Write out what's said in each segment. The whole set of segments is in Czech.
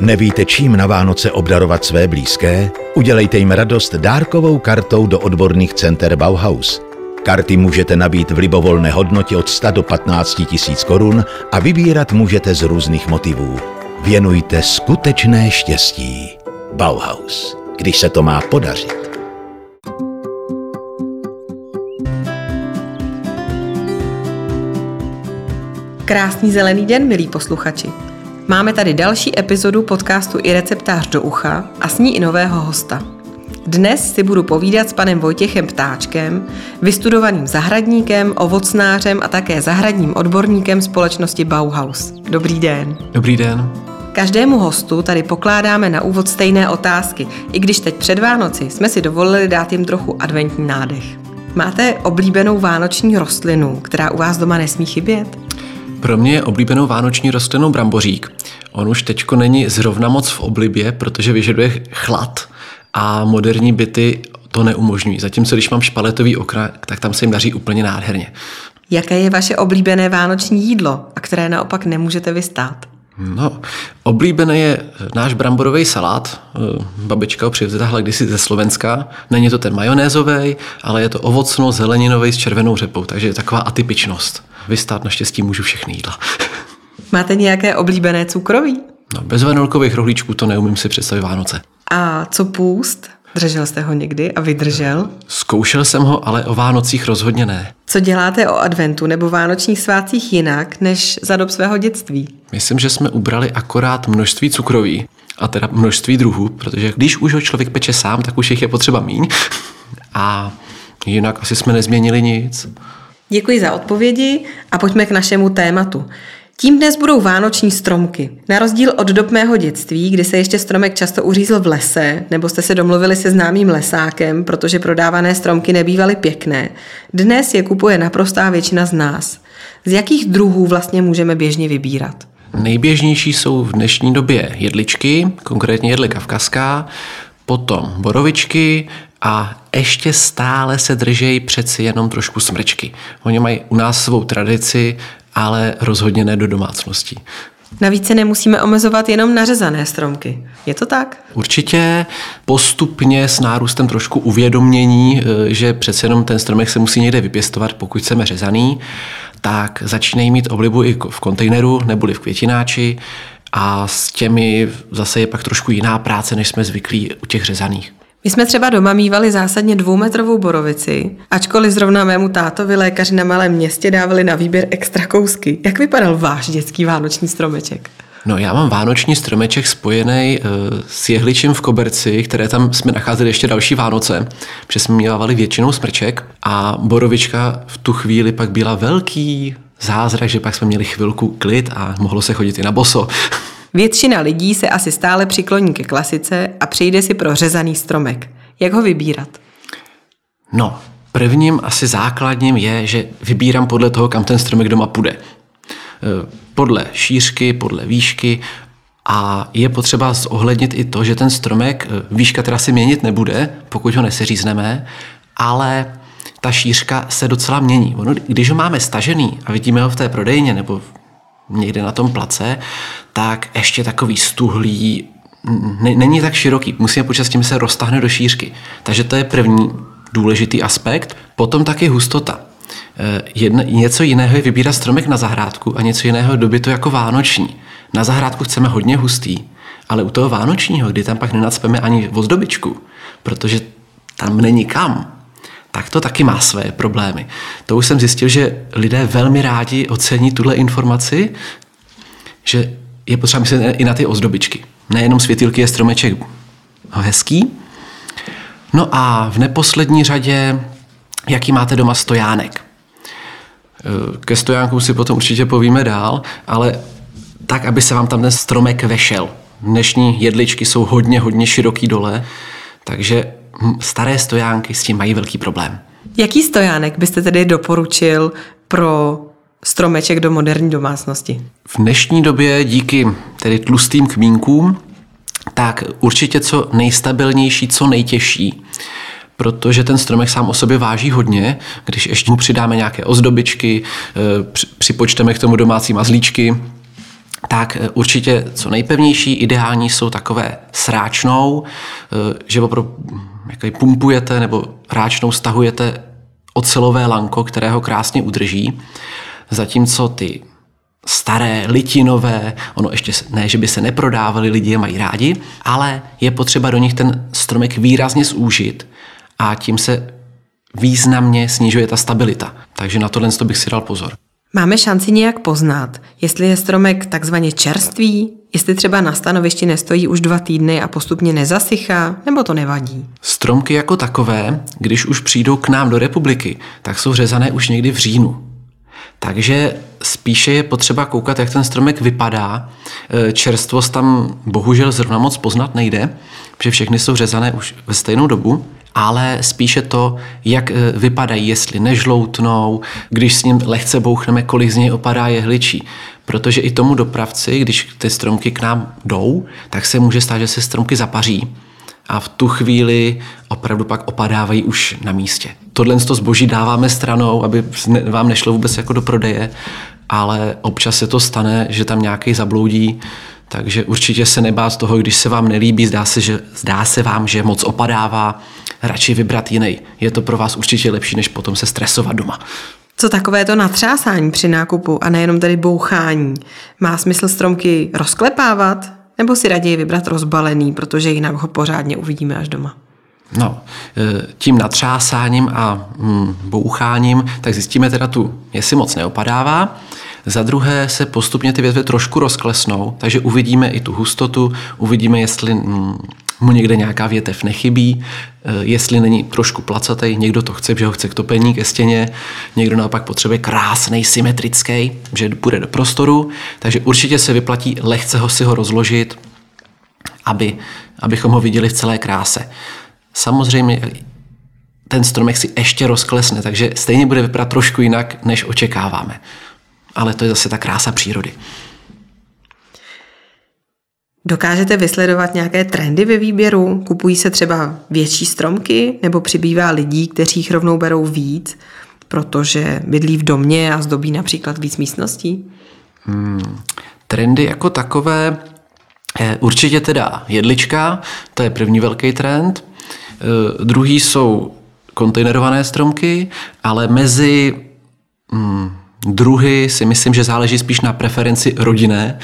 Nevíte, čím na Vánoce obdarovat své blízké? Udělejte jim radost dárkovou kartou do odborných center Bauhaus. Karty můžete nabít v libovolné hodnotě od 100 do 15 tisíc korun a vybírat můžete z různých motivů. Věnujte skutečné štěstí. Bauhaus. Když se to má podařit. Krásný zelený den, milí posluchači. Máme tady další epizodu podcastu i receptář do ucha a s ní i nového hosta. Dnes si budu povídat s panem Vojtěchem Ptáčkem, vystudovaným zahradníkem, ovocnářem a také zahradním odborníkem společnosti Bauhaus. Dobrý den. Dobrý den. Každému hostu tady pokládáme na úvod stejné otázky, i když teď před Vánoci jsme si dovolili dát jim trochu adventní nádech. Máte oblíbenou vánoční rostlinu, která u vás doma nesmí chybět? Pro mě je oblíbenou vánoční rostlinou brambořík. On už teďko není zrovna moc v oblibě, protože vyžaduje chlad a moderní byty to neumožňují. Zatímco když mám špaletový okna, tak tam se jim daří úplně nádherně. Jaké je vaše oblíbené vánoční jídlo a které naopak nemůžete vystát? No, oblíbený je náš bramborový salát. Babička ho přivzala kdysi ze Slovenska. Není to ten majonézový, ale je to ovocno zeleninový s červenou řepou, takže je taková atypičnost. Vystát naštěstí můžu všechny jídla. Máte nějaké oblíbené cukroví? No, bez vanilkových rohlíčků to neumím si představit Vánoce. A co půst? Držel jste ho někdy a vydržel? Zkoušel jsem ho, ale o Vánocích rozhodně ne. Co děláte o adventu nebo vánočních svátcích jinak, než za dob svého dětství? Myslím, že jsme ubrali akorát množství cukroví, a teda množství druhů, protože když už ho člověk peče sám, tak už jich je potřeba míň. A jinak asi jsme nezměnili nic. Děkuji za odpovědi a pojďme k našemu tématu. Tím dnes budou vánoční stromky. Na rozdíl od dob mého dětství, kdy se ještě stromek často uřízl v lese, nebo jste se domluvili se známým lesákem, protože prodávané stromky nebývaly pěkné, dnes je kupuje naprostá většina z nás. Z jakých druhů vlastně můžeme běžně vybírat? Nejběžnější jsou v dnešní době jedličky, konkrétně jedle kavkazská, potom borovičky a ještě stále se držejí přeci jenom trošku smrčky. Oni mají u nás svou tradici, ale rozhodně ne do domácností. Navíc se nemusíme omezovat jenom na řezané stromky. Je to tak? Určitě postupně s nárůstem trošku uvědomění, eh, že přece jenom ten stromek se musí někde vypěstovat, pokud chceme řezaný, tak začínají mít oblibu i v kontejneru neboli v květináči a s těmi zase je pak trošku jiná práce, než jsme zvyklí u těch řezaných. My jsme třeba doma mývali zásadně dvoumetrovou borovici, ačkoliv zrovna mému tátovi lékaři na malém městě dávali na výběr extra kousky. Jak vypadal váš dětský vánoční stromeček? No já mám vánoční stromeček spojený uh, s jehličím v koberci, které tam jsme nacházeli ještě další Vánoce, protože jsme mívali většinou smrček a borovička v tu chvíli pak byla velký zázrak, že pak jsme měli chvilku klid a mohlo se chodit i na boso. Většina lidí se asi stále přikloní ke klasice a přijde si pro řezaný stromek. Jak ho vybírat? No, prvním asi základním je, že vybírám podle toho, kam ten stromek doma půjde. E, podle šířky, podle výšky a je potřeba zohlednit i to, že ten stromek, e, výška teda si měnit nebude, pokud ho neseřízneme, ale ta šířka se docela mění. Ono, když ho máme stažený a vidíme ho v té prodejně nebo někde na tom place, tak ještě takový stuhlý, není tak široký. Musíme počítat s tím, se roztahne do šířky. Takže to je první důležitý aspekt. Potom taky hustota. Eh, Jedne, něco jiného je vybírat stromek na zahrádku a něco jiného doby to jako vánoční. Na zahrádku chceme hodně hustý, ale u toho vánočního, kdy tam pak nenacpeme ani ozdobičku, protože tam není kam, tak to taky má své problémy. To už jsem zjistil, že lidé velmi rádi ocení tuhle informaci, že je potřeba myslet i na ty ozdobičky. Nejenom světilky je stromeček hezký. No a v neposlední řadě, jaký máte doma stojánek. Ke stojánku si potom určitě povíme dál, ale tak, aby se vám tam ten stromek vešel. Dnešní jedličky jsou hodně, hodně široký dole, takže staré stojánky s tím mají velký problém. Jaký stojánek byste tedy doporučil pro stromeček do moderní domácnosti? V dnešní době díky tedy tlustým kmínkům tak určitě co nejstabilnější, co nejtěžší, protože ten stromek sám o sobě váží hodně, když ještě mu přidáme nějaké ozdobičky, eh, připočteme k tomu domácí mazlíčky, tak eh, určitě co nejpevnější, ideální jsou takové sráčnou, eh, že opravdu hm, pumpujete nebo ráčnou stahujete ocelové lanko, které ho krásně udrží, zatímco ty staré, litinové, ono ještě ne, že by se neprodávaly, lidi je mají rádi, ale je potřeba do nich ten stromek výrazně zúžit a tím se významně snižuje ta stabilita. Takže na tohle bych si dal pozor. Máme šanci nějak poznat, jestli je stromek takzvaně čerstvý, jestli třeba na stanovišti nestojí už dva týdny a postupně nezasychá, nebo to nevadí? Stromky jako takové, když už přijdou k nám do republiky, tak jsou řezané už někdy v říjnu. Takže spíše je potřeba koukat, jak ten stromek vypadá. E, čerstvost tam bohužel zrovna moc poznat nejde, protože všechny jsou řezané už ve stejnou dobu ale spíše to, jak e, vypadají, jestli nežloutnou, když s ním lehce bouchneme, kolik z něj opadá jehličí. Protože i tomu dopravci, když ty stromky k nám jdou, tak se může stát, že se stromky zapaří a v tu chvíli opravdu pak opadávají už na místě. Tohle to zboží dáváme stranou, aby vám nešlo vůbec jako do prodeje, ale občas se to stane, že tam nějaký zabloudí, takže určitě se nebát toho, když se vám nelíbí, zdá se, že, zdá se vám, že moc opadává, radši vybrat jiný. Je to pro vás určitě lepší, než potom se stresovat doma. Co takové to natřásání při nákupu a nejenom tady bouchání? Má smysl stromky rozklepávat? Nebo si raději vybrat rozbalený, protože jinak ho pořádně uvidíme až doma? No, e, tím natřásáním a mm, boucháním, tak zjistíme teda tu, jestli moc neopadává. Za druhé se postupně ty větve trošku rozklesnou, takže uvidíme i tu hustotu, uvidíme, jestli mm, mu někde nějaká větev nechybí, eh, jestli není trošku placatý, někdo to chce, že ho chce k topení, ke stěně, někdo naopak potřebuje krásný, symetrický, že půjde do prostoru, takže určitě se vyplatí lehce ho si ho rozložit, aby, abychom ho viděli v celé kráse. Samozřejmě ten stromek si ještě rozklesne, takže stejně bude vypadat trošku jinak, než očekáváme. Ale to je zase ta krása přírody. Dokážete vysledovat nějaké trendy ve výběru? Kupují se třeba větší stromky nebo přibývá lidí, kteří jich rovnou berou víc, protože bydlí v domě a zdobí například víc místností? Hmm, trendy jako takové, eh, určitě teda jedlička, to je první velký trend. Eh, druhý jsou kontejnerované stromky, ale mezi hmm, druhy si myslím, že záleží spíš na preferenci rodinné.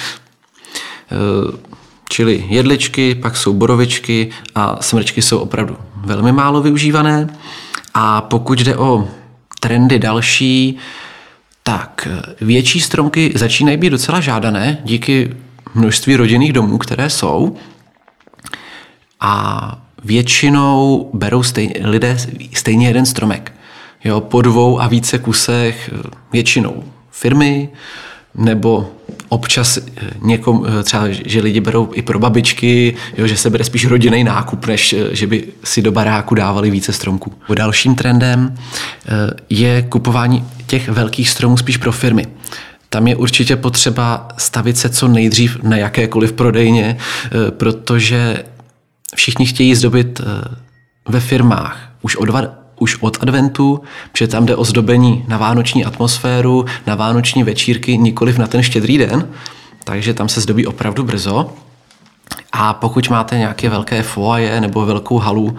Eh, Čili jedličky, pak jsou borovičky a smrčky jsou opravdu velmi málo využívané. A pokud jde o trendy další, tak větší stromky začínají být docela žádané díky množství rodinných domů, které jsou. A většinou berou stej, lidé stejně jeden stromek. Jo, po dvou a více kusech většinou firmy, nebo občas eh, někom, eh, třeba, že lidi berou i pro babičky, jo, že se bere spíš rodinný nákup, než eh, že by si do baráku dávali více stromků. Dalším trendem je kupování těch velkých stromů spíš pro firmy. Tam je určitě potřeba stavit se co nejdřív na jakékoliv prodejně, protože všichni chtějí zdobit ve firmách už o dva, už od adventu, protože tam jde o zdobení na vánoční atmosféru, na vánoční večírky, nikoliv na ten štědrý den, takže tam se zdobí opravdu brzo. A pokud máte nějaké velké foaje nebo velkou halu,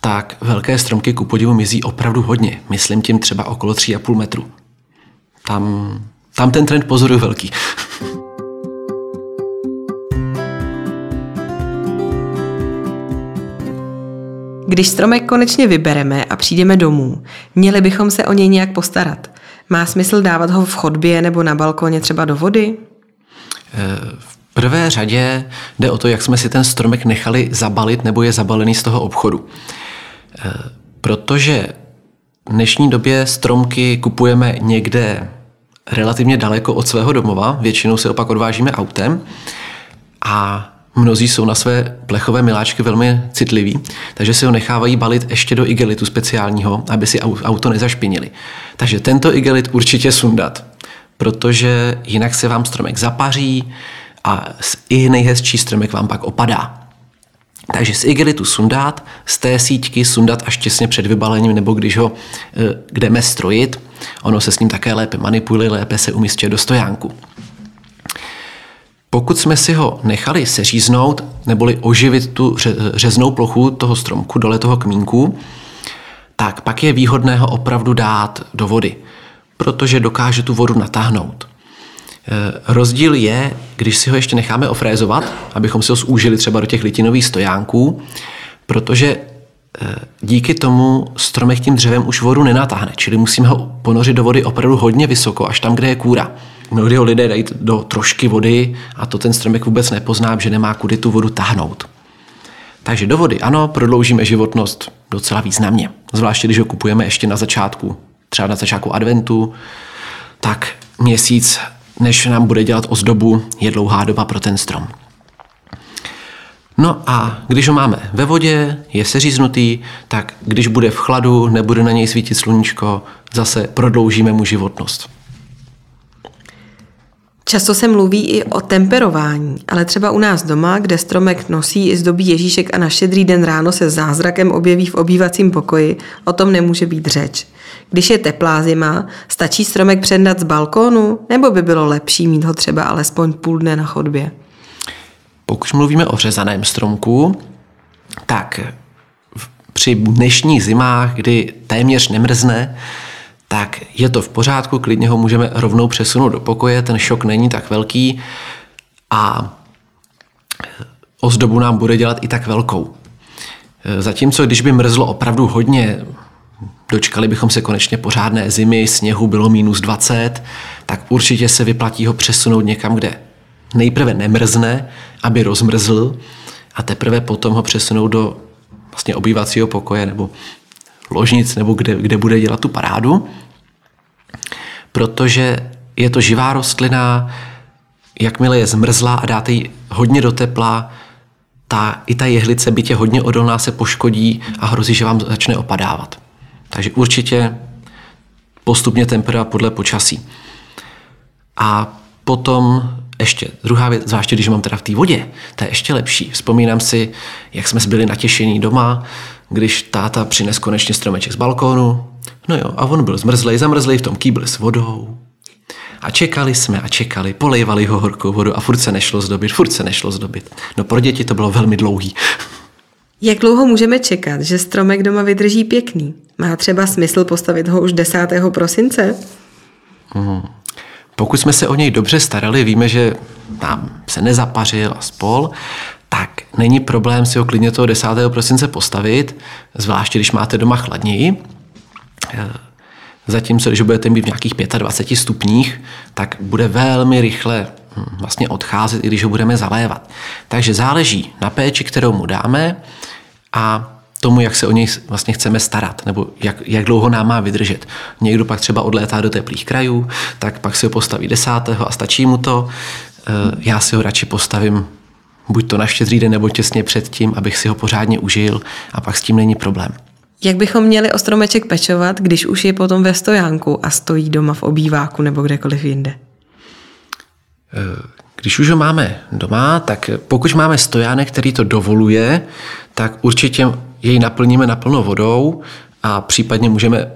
tak velké stromky ku podivu mizí opravdu hodně. Myslím tím třeba okolo 3,5 metru. Tam, tam ten trend pozoruju velký. Když stromek konečně vybereme a přijdeme domů, měli bychom se o něj nějak postarat. Má smysl dávat ho v chodbě nebo na balkoně třeba do vody? V prvé řadě jde o to, jak jsme si ten stromek nechali zabalit nebo je zabalený z toho obchodu. Protože v dnešní době stromky kupujeme někde relativně daleko od svého domova, většinou se opak odvážíme autem a Mnozí jsou na své plechové miláčky velmi citliví, takže si ho nechávají balit ještě do igelitu speciálního, aby si auto nezašpinili. Takže tento igelit určitě sundat, protože jinak se vám stromek zapaří a i nejhezčí stromek vám pak opadá. Takže z igelitu sundat, z té síťky sundat až těsně před vybalením, nebo když ho jdeme strojit, ono se s ním také lépe manipuluje, lépe se umístí do stojánku. Pokud jsme si ho nechali seříznout, neboli oživit tu řeznou plochu toho stromku dole toho kmínku, tak pak je výhodné ho opravdu dát do vody, protože dokáže tu vodu natáhnout. E, rozdíl je, když si ho ještě necháme ofrézovat, abychom si ho zúžili třeba do těch litinových stojánků, protože e, díky tomu stromek tím dřevem už vodu nenatáhne, čili musíme ho ponořit do vody opravdu hodně vysoko, až tam, kde je kůra. Mnohdy ho lidé dají do trošky vody a to ten stromek vůbec nepozná, že nemá kudy tu vodu tahnout. Takže do vody ano, prodloužíme životnost docela významně. Zvláště, když ho kupujeme ještě na začátku, třeba na začátku adventu, tak měsíc, než nám bude dělat ozdobu, je dlouhá doba pro ten strom. No a když ho máme ve vodě, je seříznutý, tak když bude v chladu, nebude na něj svítit sluníčko, zase prodloužíme mu životnost. Často se mluví i o temperování, ale třeba u nás doma, kde stromek nosí i zdobí Ježíšek a na štědrý den ráno se zázrakem objeví v obývacím pokoji, o tom nemůže být řeč. Když je teplá zima, stačí stromek přednat z balkónu, nebo by bylo lepší mít ho třeba alespoň půl dne na chodbě? Pokud mluvíme o řezaném stromku, tak při dnešních zimách, kdy téměř nemrzne, tak je to v pořádku, klidně ho můžeme rovnou přesunout do pokoje, ten šok není tak velký a ozdobu nám bude dělat i tak velkou. Zatímco když by mrzlo opravdu hodně, dočkali bychom se konečně pořádné zimy, sněhu bylo minus 20, tak určitě se vyplatí ho přesunout někam, kde nejprve nemrzne, aby rozmrzl a teprve potom ho přesunout do vlastně obývacího pokoje nebo ložnic nebo kde, kde bude dělat tu parádu protože je to živá rostlina, jakmile je zmrzlá a dáte ji hodně do tepla, ta, i ta jehlice, bytě hodně odolná, se poškodí a hrozí, že vám začne opadávat. Takže určitě postupně temperovat podle počasí. A potom ještě druhá věc, zvláště když mám teda v té vodě, to je ještě lepší. Vzpomínám si, jak jsme byli natěšení doma, když táta přines konečně stromeček z balkónu, No jo, a on byl zmrzlej, zamrzlej v tom kýbli s vodou. A čekali jsme a čekali, polejvali ho horkou vodu a furt se nešlo zdobit, furt se nešlo zdobit. No pro děti to bylo velmi dlouhý. Jak dlouho můžeme čekat, že stromek doma vydrží pěkný? Má třeba smysl postavit ho už 10. prosince? Hmm. Pokud jsme se o něj dobře starali, víme, že nám se nezapařil a spol, tak není problém si ho klidně toho 10. prosince postavit, zvláště když máte doma chladněji, zatímco, když budete mít v nějakých 25 stupních, tak bude velmi rychle hm, vlastně odcházet, i když ho budeme zalévat. Takže záleží na péči, kterou mu dáme a tomu, jak se o něj vlastně chceme starat, nebo jak, jak dlouho nám má vydržet. Někdo pak třeba odlétá do teplých krajů, tak pak si ho postaví desátého a stačí mu to. Eh, já si ho radši postavím buď to na štědrý den, nebo těsně předtím, abych si ho pořádně užil a pak s tím není problém. Jak bychom měli o stromeček pečovat, když už je potom ve stojánku a stojí doma v obýváku nebo kdekoliv jinde? Eh, když už ho máme doma, tak pokud máme stojánek, který to dovoluje, tak určitě jej naplníme naplno vodou a případně můžeme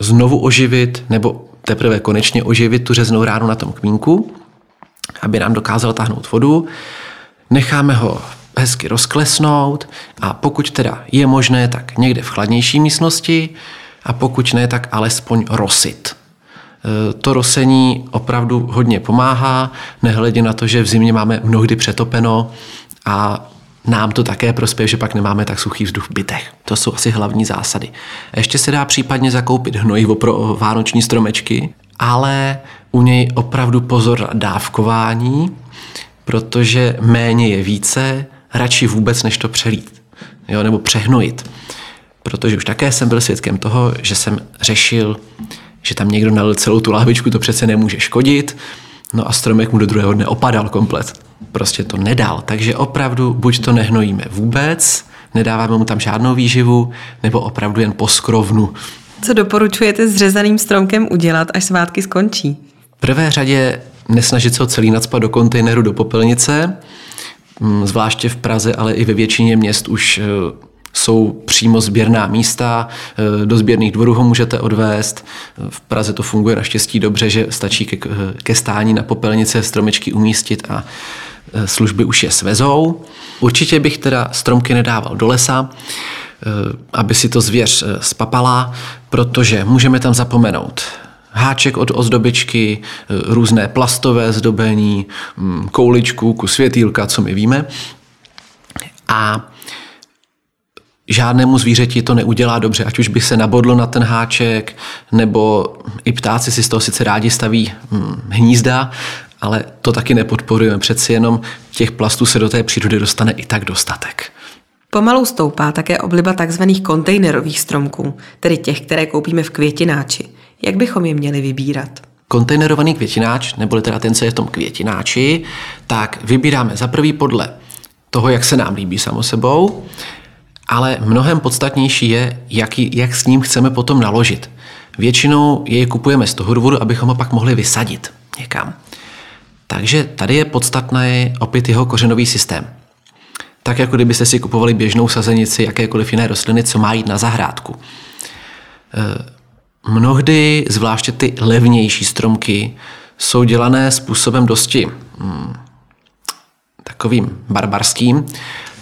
znovu oživit nebo teprve konečně oživit tu řeznou ránu na tom kmínku, aby nám dokázal táhnout vodu. Necháme ho hezky rozklesnout a pokud teda je možné, tak někde v chladnější místnosti a pokud ne, tak alespoň rosit. E, to rosení opravdu hodně pomáhá, nehledě na to, že v zimě máme mnohdy přetopeno a nám to také prospěje, že pak nemáme tak suchý vzduch v bytech. To jsou asi hlavní zásady. Ještě se dá případně zakoupit hnojivo pro vánoční stromečky, ale u něj opravdu pozor dávkování, protože méně je více, radši vůbec, než to přelít. Jo, nebo přehnojit. Protože už také jsem byl svědkem toho, že jsem řešil, že tam někdo nalil celou tu lahvičku, to přece nemůže škodit, no a stromek mu do druhého dne opadal komplet. Prostě to nedal. Takže opravdu buď to nehnojíme vůbec, nedáváme mu tam žádnou výživu, nebo opravdu jen poskrovnu. Co doporučujete s řezaným stromkem udělat, až svátky skončí? V prvé řadě nesnažit se ho celý nadspat do kontejneru, do popelnice, zvláště v Praze, ale i ve většině měst už eh, jsou přímo sběrná místa, eh, do sběrných dvorů ho můžete odvést. V Praze to funguje naštěstí dobře, že stačí ke, ke stání na popelnice stromečky umístit a eh, služby už je svezou. Určitě bych teda stromky nedával do lesa, aby si to zvěř spapala, protože můžeme tam zapomenout háček od ozdobičky, různé plastové zdobení, mm, kouličku, kus světýlka, co my víme. A žádnému zvířeti to neudělá dobře, ať už by se nabodlo na ten háček, nebo i ptáci si z toho sice rádi staví hm, hnízda, ale to taky nepodporujeme. Přeci jenom těch plastů se do té přírody dostane i tak dostatek. Pomalu stoupá také obliba tzv. kontejnerových stromků, tedy těch, které koupíme v květináči. Jak bychom je měli vybírat? Kontejnerovaný květináč, nebo teda ten, co je v tom květináči, tak vybíráme za prvý podle toho, jak se nám líbí samo sebou, ale mnohem podstatnější je, jak, jak s ním chceme potom naložit. Většinou jej kupujeme z toho důvodu, abychom ho pak mohli vysadit někam. Takže tady je podstatný opět jeho kořenový systém. Tak jako kdybyste si kupovali běžnou sazenici jakékoliv jiné rostliny, co má jít na zahrádku. Mnohdy, zvláště ty levnější stromky, jsou dělané způsobem dosti hmm, takovým barbarským.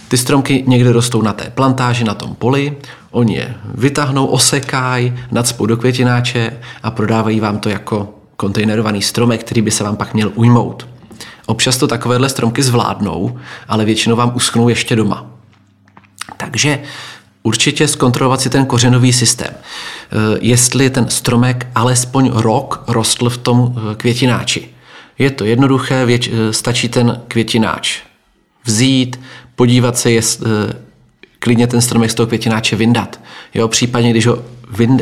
Ty stromky někde rostou na té plantáži, na tom poli, oni je vytáhnou, osekají, nadspou do květináče a prodávají vám to jako kontejnerovaný stromek, který by se vám pak měl ujmout. Občas to takovéhle stromky zvládnou, ale většinou vám uschnou ještě doma. Takže určitě zkontrolovat si ten kořenový systém. E, jestli ten stromek alespoň rok rostl v tom e, květináči. Je to jednoduché, věč, e, stačí ten květináč vzít, podívat se, jest, klidně ten stromek z toho květináče vyndat. Jo, případně, když ho vyn,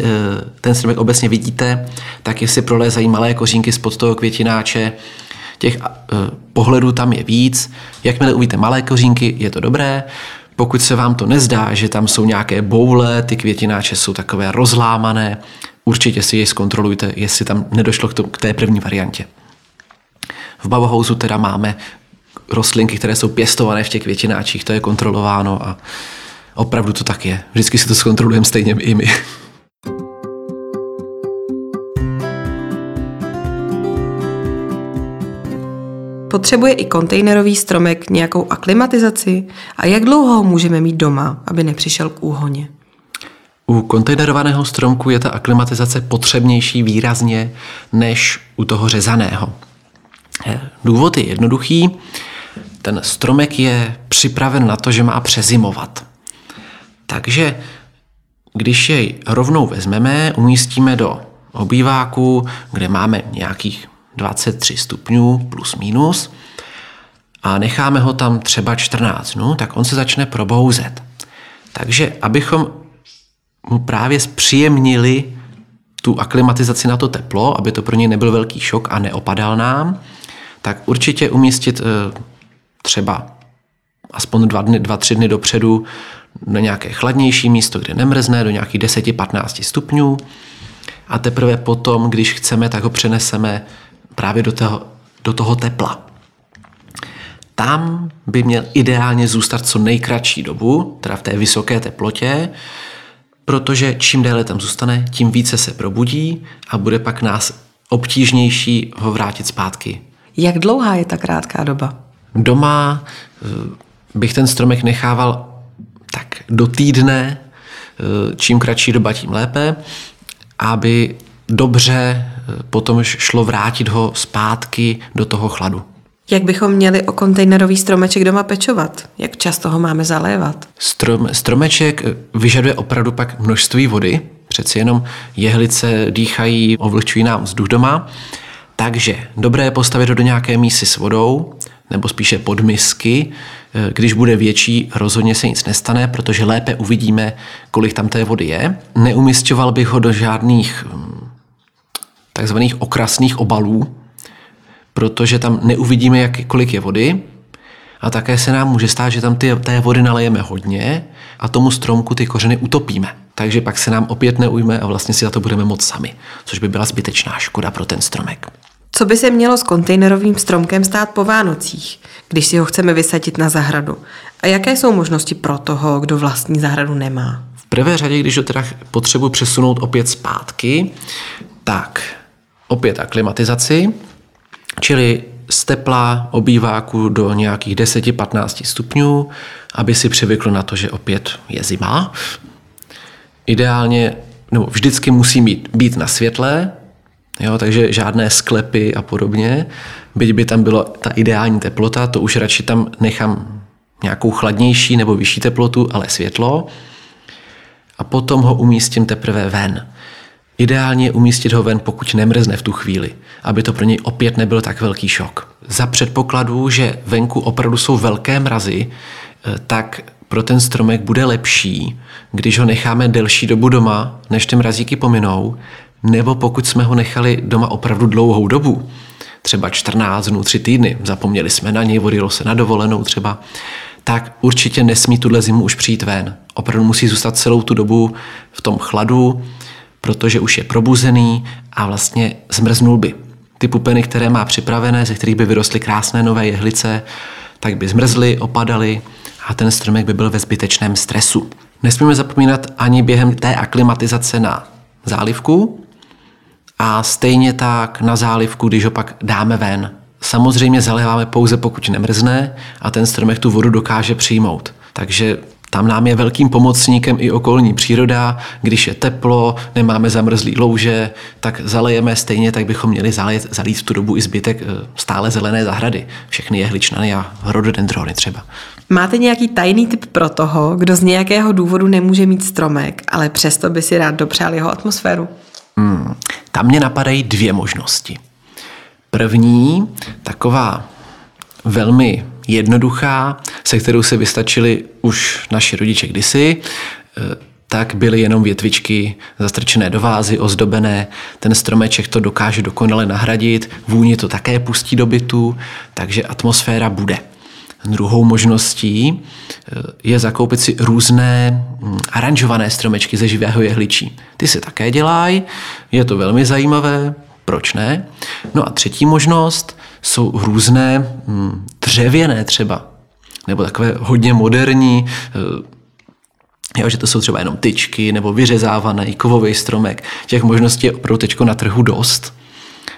ten stromek obecně vidíte, tak jestli prolézají malé kořínky spod toho květináče, těch pohledů tam je víc. Jakmile uvidíte malé kořínky, je to dobré. Pokud se vám to nezdá, že tam jsou nějaké boule, ty květináče jsou takové rozlámané, určitě si je zkontrolujte, jestli tam nedošlo k té první variantě. V Bauhausu teda máme rostlinky, které jsou pěstované v těch květináčích, to je kontrolováno a opravdu to tak je. Vždycky si to zkontrolujeme stejně i my. Potřebuje i kontejnerový stromek nějakou aklimatizaci? A jak dlouho ho můžeme mít doma, aby nepřišel k úhoně? U kontejnerovaného stromku je ta aklimatizace potřebnější výrazně než u toho řezaného. Eh, důvod je jednoduchý. Ten stromek je připraven na to, že má přezimovat. Takže když jej rovnou vezmeme, umístíme do obýváku, kde máme nějakých 23 stupňů plus minus a necháme ho tam třeba 14 dnů, tak on se začne probouzet. Takže abychom mu právě zpříjemnili tu aklimatizaci na to teplo, aby to pro něj nebyl velký šok a neopadal nám, tak určitě umístit eh, třeba aspoň dva, dny, dva, tři dny dopředu na nějaké chladnější místo, kde nemrzne, do nějakých 10-15 stupňů. A teprve potom, když chceme, tak ho přeneseme právě do toho, do toho tepla. Tam by měl ideálně zůstat co nejkratší dobu, teda v té vysoké teplotě, protože čím déle tam zůstane, tím více se probudí a bude pak nás obtížnější ho vrátit zpátky. Jak dlouhá je ta krátká doba? Doma eh, bych ten stromek nechával tak do týdne, eh, čím kratší doba, tím lépe, aby dobře potom šlo vrátit ho zpátky do toho chladu. Jak bychom měli o kontejnerový stromeček doma pečovat? Jak často ho máme zalévat? Strom, stromeček vyžaduje opravdu pak množství vody, přeci jenom jehlice dýchají, ovlhčují nám vzduch doma, takže dobré je postavit ho do nějaké mísy s vodou, nebo spíše podmisky. Když bude větší, rozhodně se nic nestane, protože lépe uvidíme, kolik tam té vody je. Neumistoval bych ho do žádných takzvaných okrasných obalů, protože tam neuvidíme, jak, kolik je vody a také se nám může stát, že tam ty, té vody nalejeme hodně a tomu stromku ty kořeny utopíme. Takže pak se nám opět neujme a vlastně si za to budeme moc sami, což by byla zbytečná škoda pro ten stromek. Co by se mělo s kontejnerovým stromkem stát po Vánocích, když si ho chceme vysadit na zahradu? A jaké jsou možnosti pro toho, kdo vlastní zahradu nemá? V prvé řadě, když ho teda potřebuji přesunout opět zpátky, tak opět aklimatizaci, čili z tepla obýváku do nějakých 10-15 stupňů, aby si přivykl na to, že opět je zima. Ideálně, nebo vždycky musí být, být na světle, jo, takže žádné sklepy a podobně. Byť by tam byla ta ideální teplota, to už radši tam nechám nějakou chladnější nebo vyšší teplotu, ale světlo. A potom ho umístím teprve ven. Ideálně umístit ho ven, pokud nemrzne v tu chvíli, aby to pro něj opět nebyl tak velký šok. Za předpokladu, že venku opravdu jsou velké mrazy, eh, tak pro ten stromek bude lepší, když ho necháme delší dobu doma, než ty mrazíky pominou, nebo pokud jsme ho nechali doma opravdu dlouhou dobu, třeba 14 dnů, 3 týdny, zapomněli jsme na něj, vodilo se na dovolenou třeba, tak určitě nesmí tuhle zimu už přijít ven. Opravdu musí zůstat celou tu dobu v tom chladu, protože už je probuzený a vlastně zmrznul by. Ty pupeny, které má připravené, ze kterých by vyrostly krásné nové jehlice, tak by zmrzly, opadaly a ten stromek by byl ve zbytečném stresu. Nesmíme zapomínat ani během té aklimatizace na zálivku a stejně tak na zálivku, když ho pak dáme ven. Samozřejmě zaléváme pouze pokud nemrzne a ten stromek tu vodu dokáže přijmout. Takže tam nám je velkým pomocníkem i okolní příroda. Když je teplo, nemáme zamrzlý louže, tak zalejeme stejně, tak bychom měli zalít, zalít v tu dobu i zbytek eh, stále zelené zahrady. Všechny jehličnany a rododendrony třeba. Máte nějaký tajný tip pro toho, kdo z nějakého důvodu nemůže mít stromek, ale přesto by si rád dopřál jeho atmosféru? Hmm, tam mě napadají dvě možnosti. První, taková velmi jednoduchá, se kterou se vystačili už naši rodiče kdysi, eh, tak byly jenom větvičky zastrčené do vázy, ozdobené. Ten stromeček to dokáže dokonale nahradit, vůni to také pustí do bytu, takže atmosféra bude. Druhou možností eh, je zakoupit si různé hm, aranžované stromečky ze živého jehličí. Ty se také dělají, je to velmi zajímavé, proč ne? No a třetí možnost jsou různé hm, dřevěné třeba, nebo takové hodně moderní, eh, jo, že to jsou třeba jenom tyčky nebo vyřezávaný kovový stromek. Těch možností je opravdu teď na trhu dost,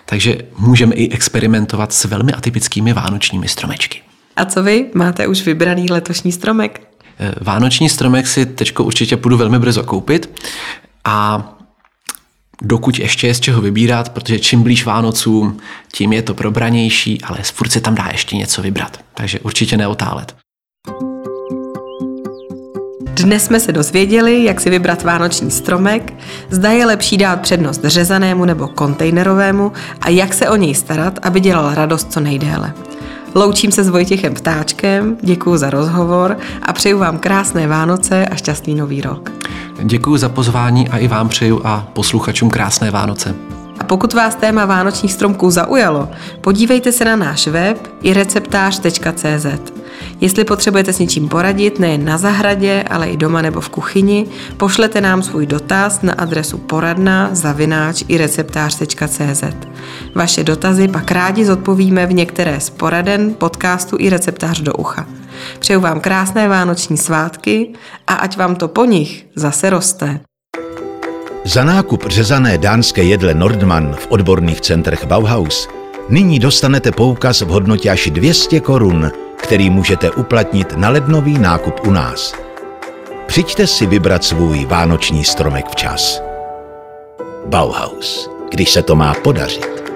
takže můžeme i experimentovat s velmi atypickými vánočními stromečky. A co vy? Máte už vybraný letošní stromek? Eh, vánoční stromek si teď určitě půjdu velmi brzo koupit a dokud ještě je z čeho vybírat, protože čím blíž Vánocům, tím je to probranější, ale furt se tam dá ještě něco vybrat. Takže určitě neotálet. Dnes jsme se dozvěděli, jak si vybrat vánoční stromek, zda je lepší dát přednost řezanému nebo kontejnerovému a jak se o něj starat, aby dělal radost co nejdéle. Loučím se s Vojtěchem Ptáčkem, děkuji za rozhovor a přeju vám krásné Vánoce a šťastný nový rok. Děkuji za pozvání a i vám přeju a posluchačům krásné Vánoce. A pokud vás téma vánočních stromků zaujalo, podívejte se na náš web i receptář.cz. Jestli potřebujete s něčím poradit, nejen na zahradě, ale i doma nebo v kuchyni, pošlete nám svůj dotaz na adresu poradna zavináč i receptář.cz. Vaše dotazy pak rádi zodpovíme v některé z poraden podcastu i receptář do ucha. Přeju vám krásné vánoční svátky a ať vám to po nich zase roste. Za nákup řezané dánské jedle Nordman v odborných centrech Bauhaus nyní dostanete poukaz v hodnotě až 200 korun, který můžete uplatnit na lednový nákup u nás. Přijďte si vybrat svůj vánoční stromek včas. Bauhaus, když se to má podařit.